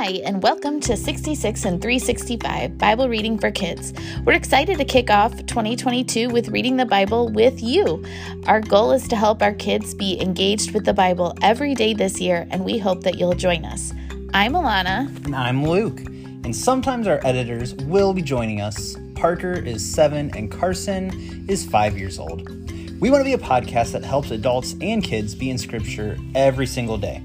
Hi, and welcome to 66 in 365 Bible Reading for Kids. We're excited to kick off 2022 with reading the Bible with you. Our goal is to help our kids be engaged with the Bible every day this year, and we hope that you'll join us. I'm Alana. And I'm Luke. And sometimes our editors will be joining us. Parker is seven, and Carson is five years old. We want to be a podcast that helps adults and kids be in Scripture every single day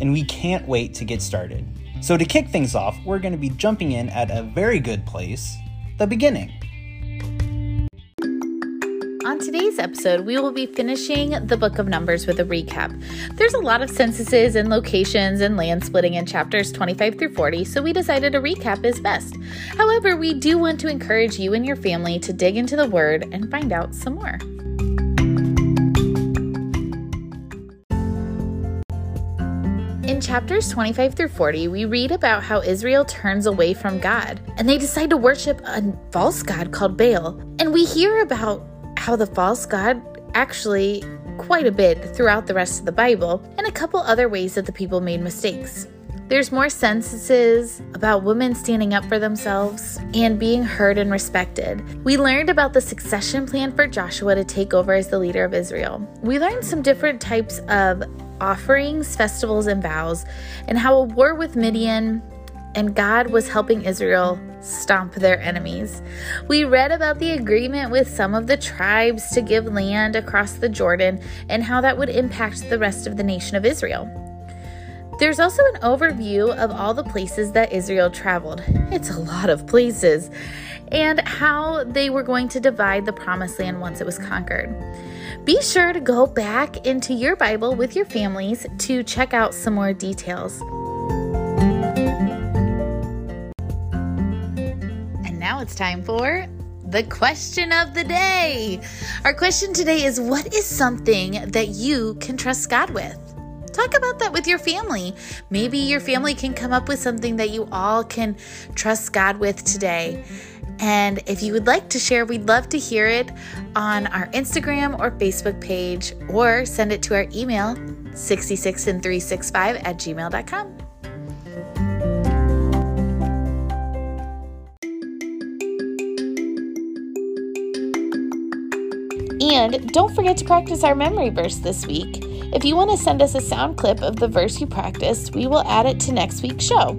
and we can't wait to get started. So, to kick things off, we're going to be jumping in at a very good place the beginning. On today's episode, we will be finishing the book of Numbers with a recap. There's a lot of censuses and locations and land splitting in chapters 25 through 40, so we decided a recap is best. However, we do want to encourage you and your family to dig into the Word and find out some more. In chapters 25 through 40, we read about how Israel turns away from God and they decide to worship a false god called Baal. And we hear about how the false god actually quite a bit throughout the rest of the Bible and a couple other ways that the people made mistakes. There's more censuses about women standing up for themselves and being heard and respected. We learned about the succession plan for Joshua to take over as the leader of Israel. We learned some different types of offerings, festivals, and vows, and how a war with Midian and God was helping Israel stomp their enemies. We read about the agreement with some of the tribes to give land across the Jordan and how that would impact the rest of the nation of Israel. There's also an overview of all the places that Israel traveled. It's a lot of places. And how they were going to divide the promised land once it was conquered. Be sure to go back into your Bible with your families to check out some more details. And now it's time for the question of the day. Our question today is What is something that you can trust God with? Talk about that with your family. Maybe your family can come up with something that you all can trust God with today. And if you would like to share, we'd love to hear it on our Instagram or Facebook page or send it to our email 66in365 at gmail.com. And don't forget to practice our memory verse this week. If you want to send us a sound clip of the verse you practiced, we will add it to next week's show.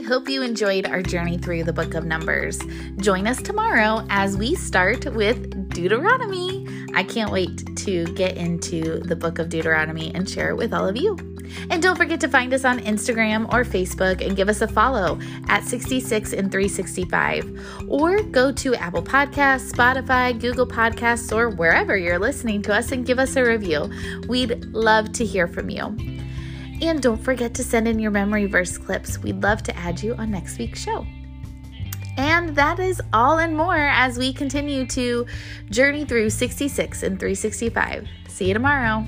hope you enjoyed our journey through the book of Numbers. Join us tomorrow as we start with Deuteronomy. I can't wait to get into the book of Deuteronomy and share it with all of you. And don't forget to find us on Instagram or Facebook and give us a follow at 66 in 365. Or go to Apple Podcasts, Spotify, Google Podcasts, or wherever you're listening to us and give us a review. We'd love to hear from you. And don't forget to send in your memory verse clips. We'd love to add you on next week's show. And that is all and more as we continue to journey through 66 in 365. See you tomorrow.